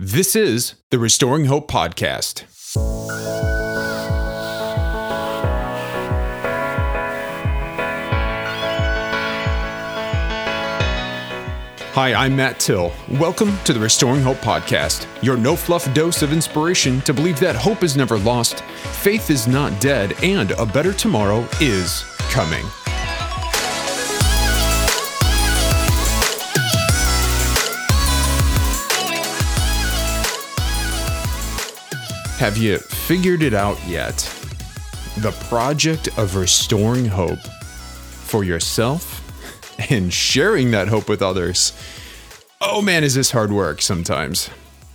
This is the Restoring Hope Podcast. Hi, I'm Matt Till. Welcome to the Restoring Hope Podcast, your no fluff dose of inspiration to believe that hope is never lost, faith is not dead, and a better tomorrow is coming. Have you figured it out yet? The project of restoring hope for yourself and sharing that hope with others. Oh man, is this hard work sometimes.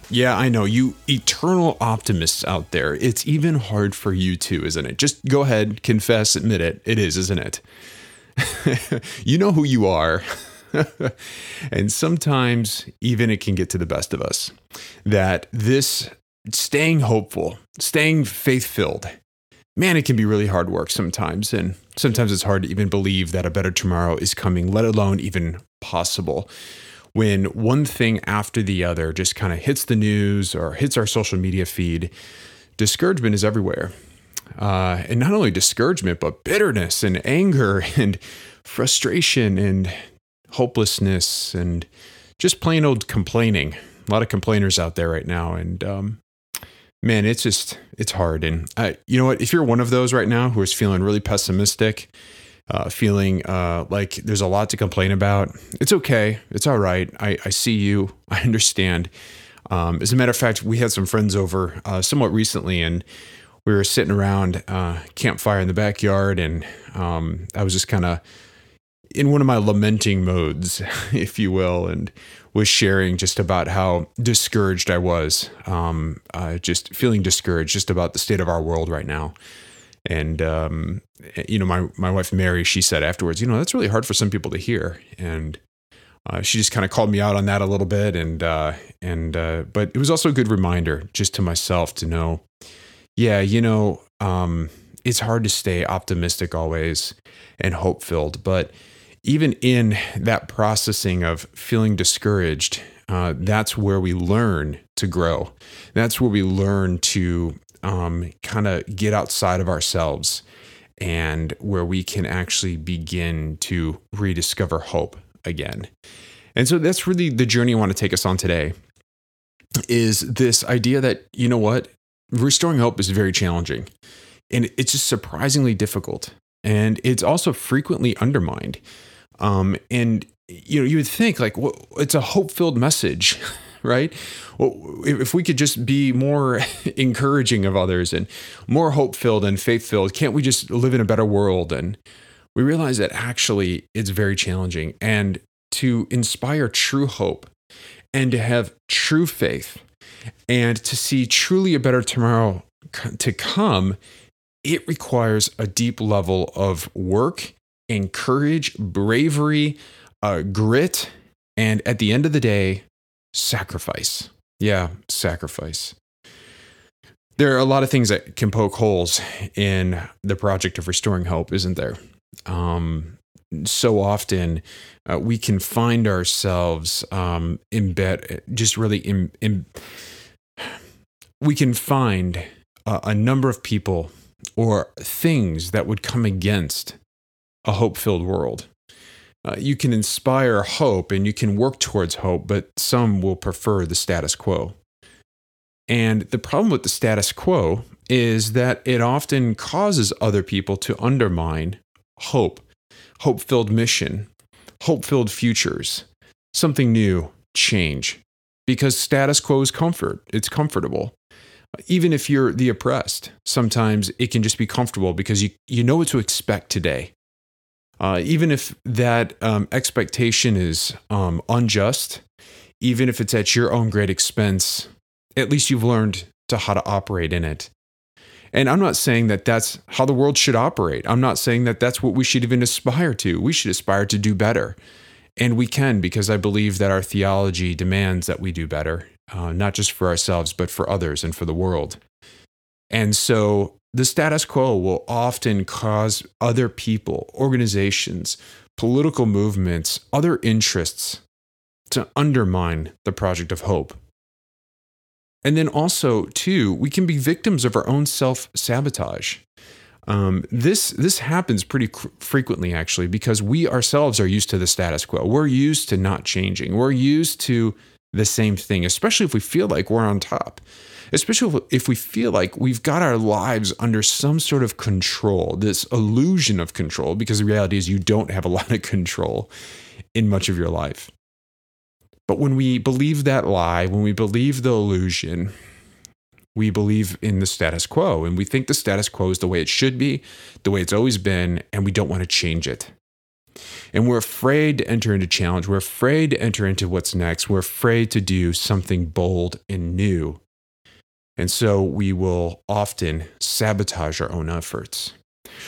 Yeah, I know, you eternal optimists out there, it's even hard for you too, isn't it? Just go ahead, confess, admit it. It is, isn't it? you know who you are. and sometimes even it can get to the best of us that this staying hopeful, staying faith filled, man, it can be really hard work sometimes. And sometimes it's hard to even believe that a better tomorrow is coming, let alone even possible. When one thing after the other just kind of hits the news or hits our social media feed, discouragement is everywhere. Uh, and not only discouragement, but bitterness and anger and frustration and hopelessness and just plain old complaining. A lot of complainers out there right now. And um, man, it's just it's hard. And you know what? If you're one of those right now who is feeling really pessimistic, uh, feeling uh, like there's a lot to complain about, it's okay. It's all right. I, I see you. I understand. Um, as a matter of fact, we had some friends over uh, somewhat recently, and we were sitting around uh, campfire in the backyard, and um, I was just kind of in one of my lamenting modes, if you will, and was sharing just about how discouraged I was, um, uh, just feeling discouraged just about the state of our world right now. And um, you know, my my wife Mary, she said afterwards, you know, that's really hard for some people to hear, and uh, she just kind of called me out on that a little bit, and uh, and uh, but it was also a good reminder just to myself to know, yeah, you know, um, it's hard to stay optimistic always and hope filled, but even in that processing of feeling discouraged, uh, that's where we learn to grow. That's where we learn to um, kind of get outside of ourselves and where we can actually begin to rediscover hope again. And so that's really the journey I want to take us on today is this idea that, you know what, restoring hope is very challenging and it's just surprisingly difficult. And it's also frequently undermined. Um, and you know, you would think like, well, it's a hope-filled message, right? Well, if we could just be more encouraging of others and more hope-filled and faith-filled, can't we just live in a better world? And we realize that actually it's very challenging. And to inspire true hope and to have true faith and to see truly a better tomorrow to come, it requires a deep level of work and courage, bravery, uh, grit, and at the end of the day, sacrifice. Yeah, sacrifice. There are a lot of things that can poke holes in the project of restoring hope, isn't there? Um, so often uh, we can find ourselves um, in bed, just really in, we can find a number of people or things that would come against a hope filled world. Uh, you can inspire hope and you can work towards hope, but some will prefer the status quo. And the problem with the status quo is that it often causes other people to undermine hope, hope filled mission, hope filled futures, something new, change. Because status quo is comfort, it's comfortable. Even if you're the oppressed, sometimes it can just be comfortable because you, you know what to expect today. Uh, even if that um, expectation is um, unjust, even if it's at your own great expense, at least you've learned to how to operate in it. And I'm not saying that that's how the world should operate. I'm not saying that that's what we should even aspire to. We should aspire to do better. And we can because I believe that our theology demands that we do better, uh, not just for ourselves, but for others and for the world. And so the status quo will often cause other people, organizations, political movements, other interests to undermine the project of hope. And then also, too, we can be victims of our own self sabotage. Um, this this happens pretty cr- frequently, actually, because we ourselves are used to the status quo. We're used to not changing. We're used to the same thing, especially if we feel like we're on top. Especially if we feel like we've got our lives under some sort of control, this illusion of control, because the reality is you don't have a lot of control in much of your life. But when we believe that lie, when we believe the illusion, we believe in the status quo and we think the status quo is the way it should be, the way it's always been, and we don't want to change it. And we're afraid to enter into challenge. We're afraid to enter into what's next. We're afraid to do something bold and new. And so we will often sabotage our own efforts.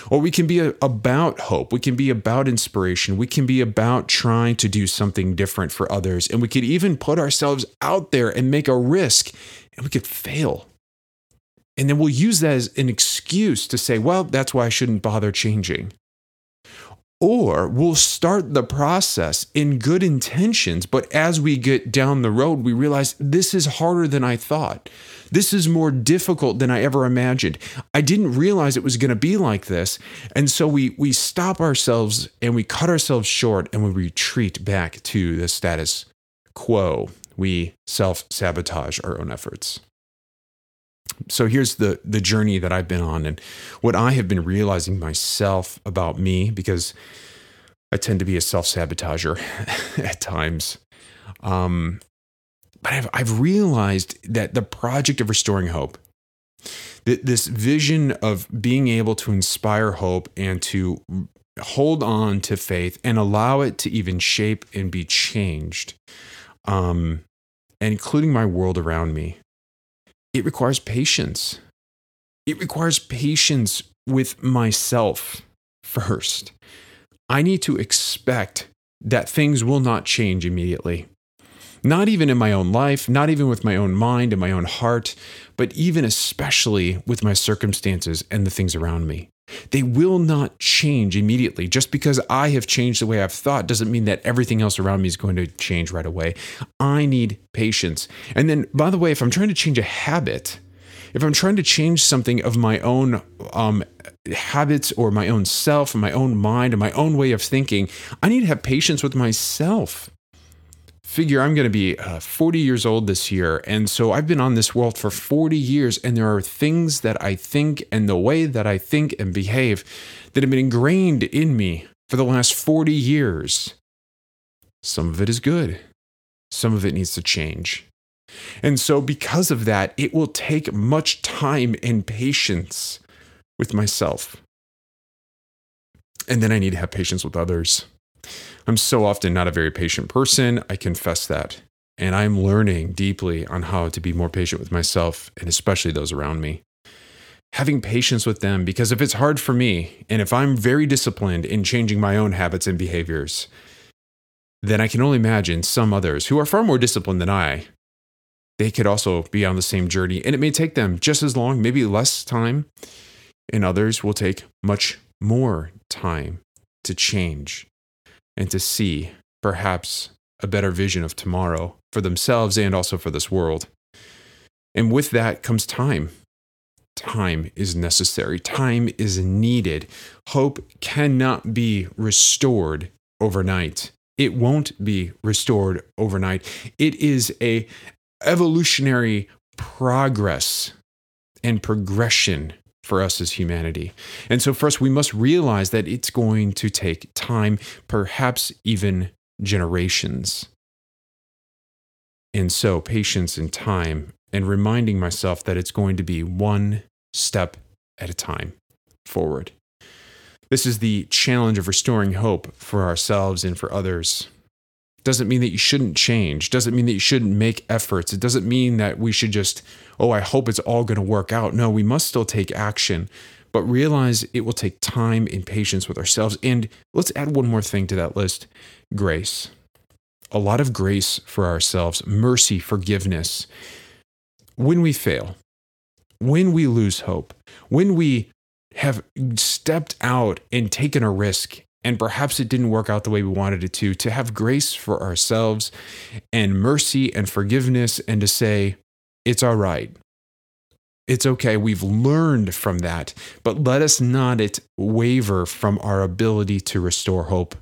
Or we can be a, about hope. We can be about inspiration. We can be about trying to do something different for others. And we could even put ourselves out there and make a risk, and we could fail. And then we'll use that as an excuse to say, well, that's why I shouldn't bother changing. Or we'll start the process in good intentions, but as we get down the road, we realize this is harder than I thought. This is more difficult than I ever imagined. I didn't realize it was going to be like this. And so we, we stop ourselves and we cut ourselves short and we retreat back to the status quo. We self sabotage our own efforts so here's the the journey that I've been on and what I have been realizing myself about me because I tend to be a self sabotager at times. Um, but I've I've realized that the project of restoring hope, this vision of being able to inspire hope and to hold on to faith and allow it to even shape and be changed, um, including my world around me it requires patience. It requires patience with myself first. I need to expect that things will not change immediately. Not even in my own life, not even with my own mind and my own heart, but even especially with my circumstances and the things around me. They will not change immediately. Just because I have changed the way I've thought doesn't mean that everything else around me is going to change right away. I need patience. And then, by the way, if I'm trying to change a habit, if I'm trying to change something of my own um, habits or my own self, and my own mind, and my own way of thinking, I need to have patience with myself figure I'm going to be uh, 40 years old this year. And so I've been on this world for 40 years, and there are things that I think and the way that I think and behave that have been ingrained in me for the last 40 years. Some of it is good, some of it needs to change. And so, because of that, it will take much time and patience with myself. And then I need to have patience with others. I'm so often not a very patient person. I confess that. And I'm learning deeply on how to be more patient with myself and especially those around me. Having patience with them, because if it's hard for me, and if I'm very disciplined in changing my own habits and behaviors, then I can only imagine some others who are far more disciplined than I. They could also be on the same journey, and it may take them just as long, maybe less time, and others will take much more time to change and to see perhaps a better vision of tomorrow for themselves and also for this world. And with that comes time. Time is necessary, time is needed. Hope cannot be restored overnight. It won't be restored overnight. It is a evolutionary progress and progression for us as humanity. And so, first, we must realize that it's going to take time, perhaps even generations. And so, patience and time, and reminding myself that it's going to be one step at a time forward. This is the challenge of restoring hope for ourselves and for others doesn't mean that you shouldn't change. Doesn't mean that you shouldn't make efforts. It doesn't mean that we should just oh i hope it's all going to work out. No we must still take action but realize it will take time and patience with ourselves. And let's add one more thing to that list. Grace. A lot of grace for ourselves mercy forgiveness. When we fail when we lose hope when we have stepped out and taken a risk and perhaps it didn't work out the way we wanted it to, to have grace for ourselves and mercy and forgiveness and to say, It's all right. It's okay. We've learned from that, but let us not it waver from our ability to restore hope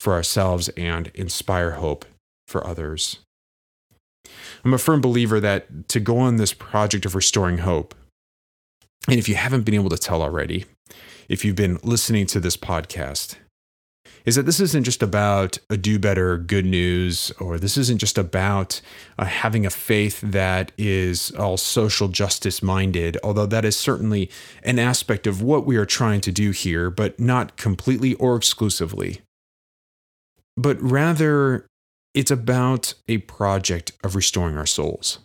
for ourselves and inspire hope for others. I'm a firm believer that to go on this project of restoring hope, and if you haven't been able to tell already, if you've been listening to this podcast, is that this isn't just about a do better good news, or this isn't just about uh, having a faith that is all social justice minded, although that is certainly an aspect of what we are trying to do here, but not completely or exclusively. But rather, it's about a project of restoring our souls.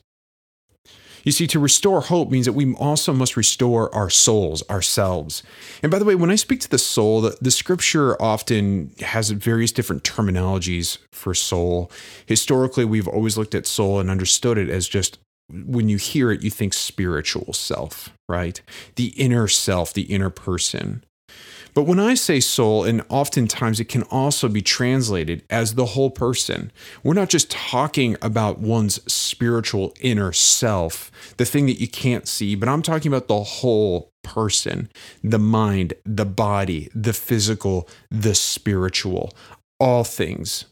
You see, to restore hope means that we also must restore our souls, ourselves. And by the way, when I speak to the soul, the, the scripture often has various different terminologies for soul. Historically, we've always looked at soul and understood it as just when you hear it, you think spiritual self, right? The inner self, the inner person. But when I say soul, and oftentimes it can also be translated as the whole person, we're not just talking about one's spiritual inner self, the thing that you can't see, but I'm talking about the whole person the mind, the body, the physical, the spiritual, all things,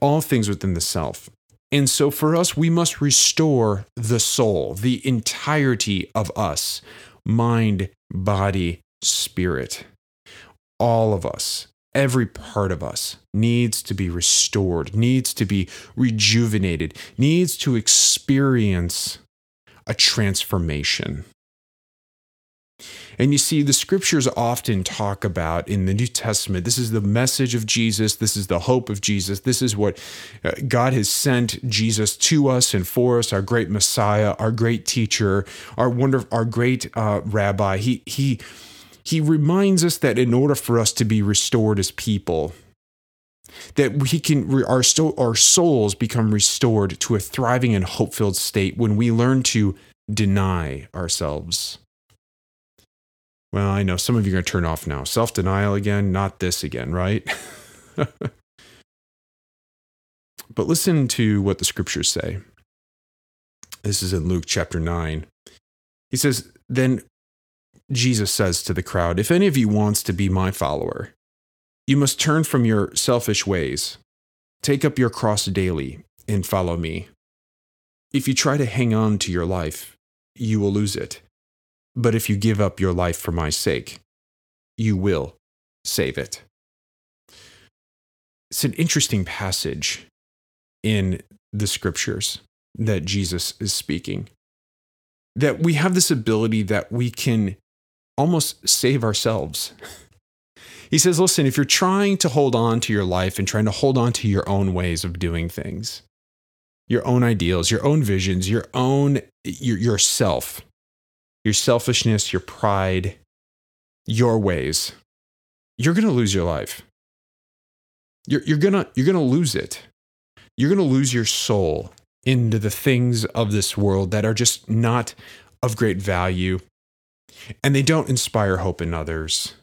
all things within the self. And so for us, we must restore the soul, the entirety of us mind, body, spirit. All of us, every part of us needs to be restored, needs to be rejuvenated, needs to experience a transformation. And you see, the scriptures often talk about in the New Testament this is the message of Jesus, this is the hope of Jesus, this is what uh, God has sent Jesus to us and for us, our great Messiah, our great teacher, our wonder, our great uh, rabbi. He, he, he reminds us that in order for us to be restored as people, that we can our our souls become restored to a thriving and hope-filled state when we learn to deny ourselves. Well, I know some of you are going to turn off now. Self-denial again, not this again, right? but listen to what the scriptures say. This is in Luke chapter 9. He says, Then Jesus says to the crowd, If any of you wants to be my follower, you must turn from your selfish ways, take up your cross daily, and follow me. If you try to hang on to your life, you will lose it. But if you give up your life for my sake, you will save it. It's an interesting passage in the scriptures that Jesus is speaking. That we have this ability that we can almost save ourselves. He says, listen, if you're trying to hold on to your life and trying to hold on to your own ways of doing things, your own ideals, your own visions, your own your, yourself, your selfishness, your pride, your ways, you're going to lose your life. You're, you're going to you're going to lose it. You're going to lose your soul into the things of this world that are just not of great value and they don't inspire hope in others.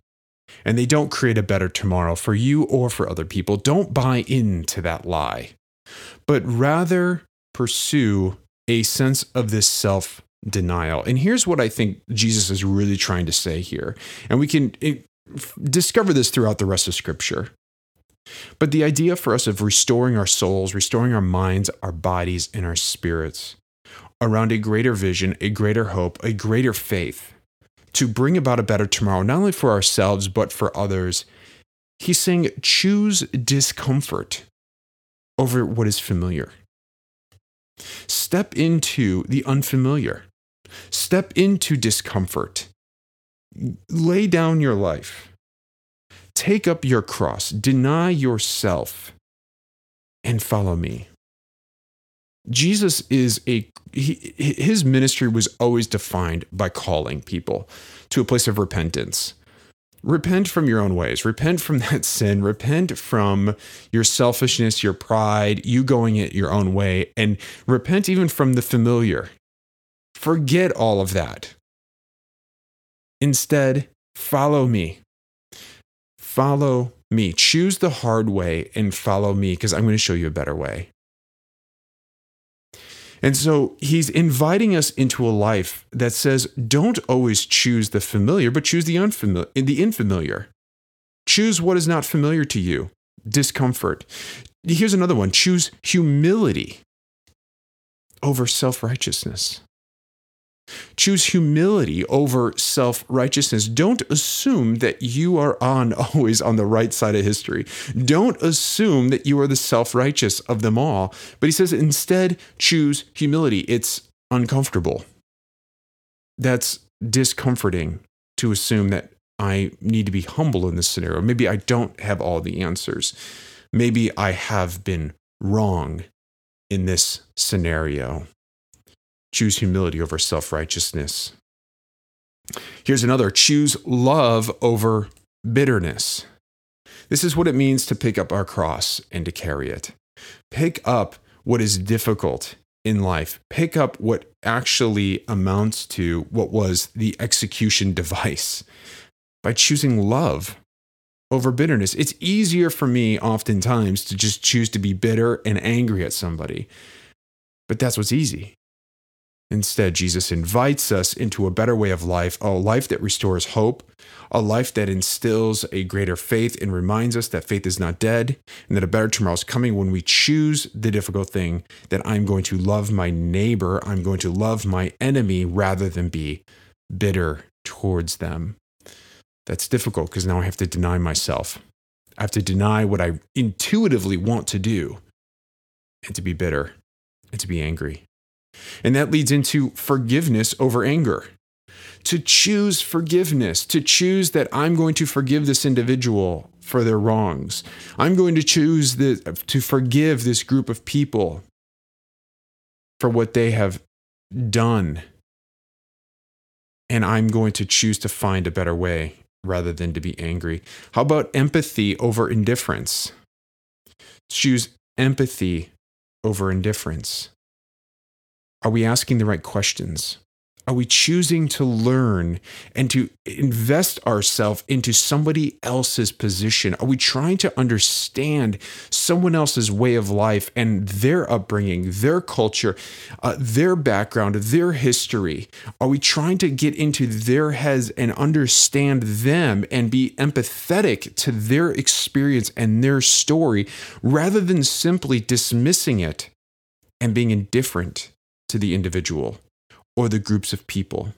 And they don't create a better tomorrow for you or for other people. Don't buy into that lie, but rather pursue a sense of this self denial. And here's what I think Jesus is really trying to say here. And we can eh, discover this throughout the rest of Scripture. But the idea for us of restoring our souls, restoring our minds, our bodies, and our spirits around a greater vision, a greater hope, a greater faith to bring about a better tomorrow, not only for ourselves, but for others. He's saying, choose discomfort over what is familiar. Step into the unfamiliar. Step into discomfort. Lay down your life. Take up your cross. Deny yourself and follow me. Jesus is a he, his ministry was always defined by calling people to a place of repentance. Repent from your own ways. Repent from that sin. Repent from your selfishness, your pride, you going it your own way, and repent even from the familiar. Forget all of that. Instead, follow me. Follow me. Choose the hard way and follow me because I'm going to show you a better way. And so he's inviting us into a life that says, don't always choose the familiar, but choose the unfamiliar, the infamiliar. Choose what is not familiar to you, discomfort. Here's another one choose humility over self righteousness. Choose humility over self righteousness. Don't assume that you are on always on the right side of history. Don't assume that you are the self righteous of them all. But he says instead, choose humility. It's uncomfortable. That's discomforting to assume that I need to be humble in this scenario. Maybe I don't have all the answers. Maybe I have been wrong in this scenario. Choose humility over self righteousness. Here's another choose love over bitterness. This is what it means to pick up our cross and to carry it. Pick up what is difficult in life. Pick up what actually amounts to what was the execution device by choosing love over bitterness. It's easier for me oftentimes to just choose to be bitter and angry at somebody, but that's what's easy. Instead, Jesus invites us into a better way of life, a life that restores hope, a life that instills a greater faith and reminds us that faith is not dead and that a better tomorrow is coming when we choose the difficult thing that I'm going to love my neighbor, I'm going to love my enemy rather than be bitter towards them. That's difficult because now I have to deny myself. I have to deny what I intuitively want to do and to be bitter and to be angry. And that leads into forgiveness over anger. To choose forgiveness, to choose that I'm going to forgive this individual for their wrongs. I'm going to choose the, to forgive this group of people for what they have done. And I'm going to choose to find a better way rather than to be angry. How about empathy over indifference? Choose empathy over indifference. Are we asking the right questions? Are we choosing to learn and to invest ourselves into somebody else's position? Are we trying to understand someone else's way of life and their upbringing, their culture, uh, their background, their history? Are we trying to get into their heads and understand them and be empathetic to their experience and their story rather than simply dismissing it and being indifferent? To the individual or the groups of people?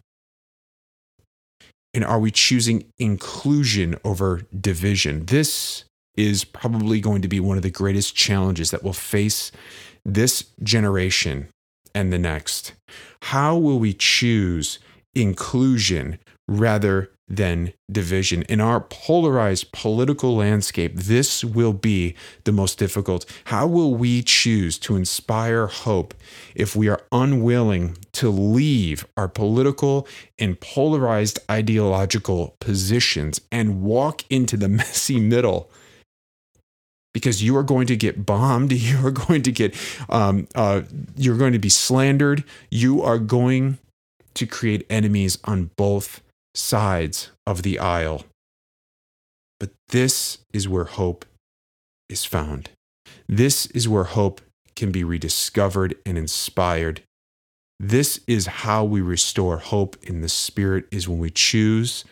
And are we choosing inclusion over division? This is probably going to be one of the greatest challenges that will face this generation and the next. How will we choose inclusion rather than division. In our polarized political landscape, this will be the most difficult. How will we choose to inspire hope if we are unwilling to leave our political and polarized ideological positions and walk into the messy middle? Because you are going to get bombed, you are going to get, um, uh, you're going to be slandered, you are going to create enemies on both sides of the aisle. But this is where hope is found. This is where hope can be rediscovered and inspired. This is how we restore hope in the spirit is when we choose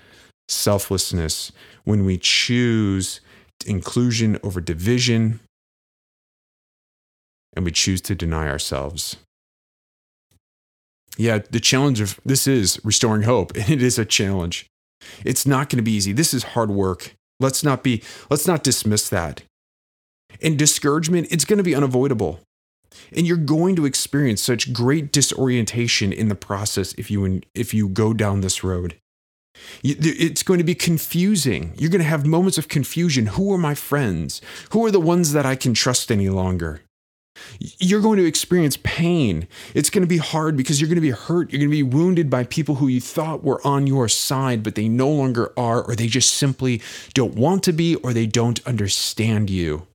selflessness, when we choose inclusion over division, and we choose to deny ourselves yeah, the challenge of this is restoring hope, and it is a challenge. It's not going to be easy. This is hard work. Let's not be let's not dismiss that. And discouragement, it's going to be unavoidable. And you're going to experience such great disorientation in the process if you if you go down this road. It's going to be confusing. You're going to have moments of confusion. Who are my friends? Who are the ones that I can trust any longer? You're going to experience pain. It's going to be hard because you're going to be hurt. You're going to be wounded by people who you thought were on your side, but they no longer are, or they just simply don't want to be, or they don't understand you.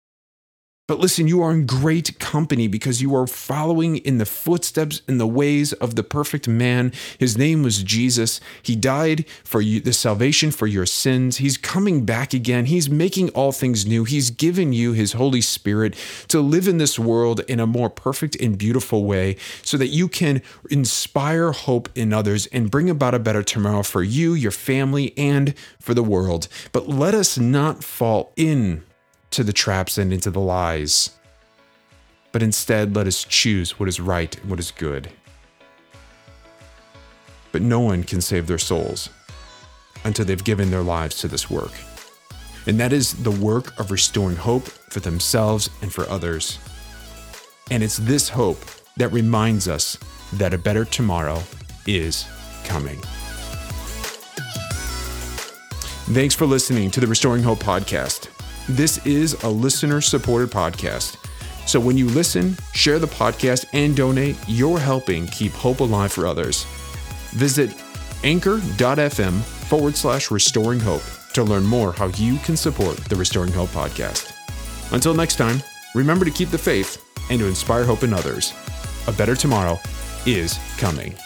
But listen, you are in great company because you are following in the footsteps in the ways of the perfect man. His name was Jesus. He died for you, the salvation for your sins. He's coming back again. He's making all things new. He's given you his Holy Spirit to live in this world in a more perfect and beautiful way so that you can inspire hope in others and bring about a better tomorrow for you, your family, and for the world. But let us not fall in to the traps and into the lies. But instead, let us choose what is right and what is good. But no one can save their souls until they've given their lives to this work. And that is the work of restoring hope for themselves and for others. And it's this hope that reminds us that a better tomorrow is coming. Thanks for listening to the Restoring Hope podcast. This is a listener supported podcast. So when you listen, share the podcast, and donate, you're helping keep hope alive for others. Visit anchor.fm forward slash restoring hope to learn more how you can support the Restoring Hope podcast. Until next time, remember to keep the faith and to inspire hope in others. A better tomorrow is coming.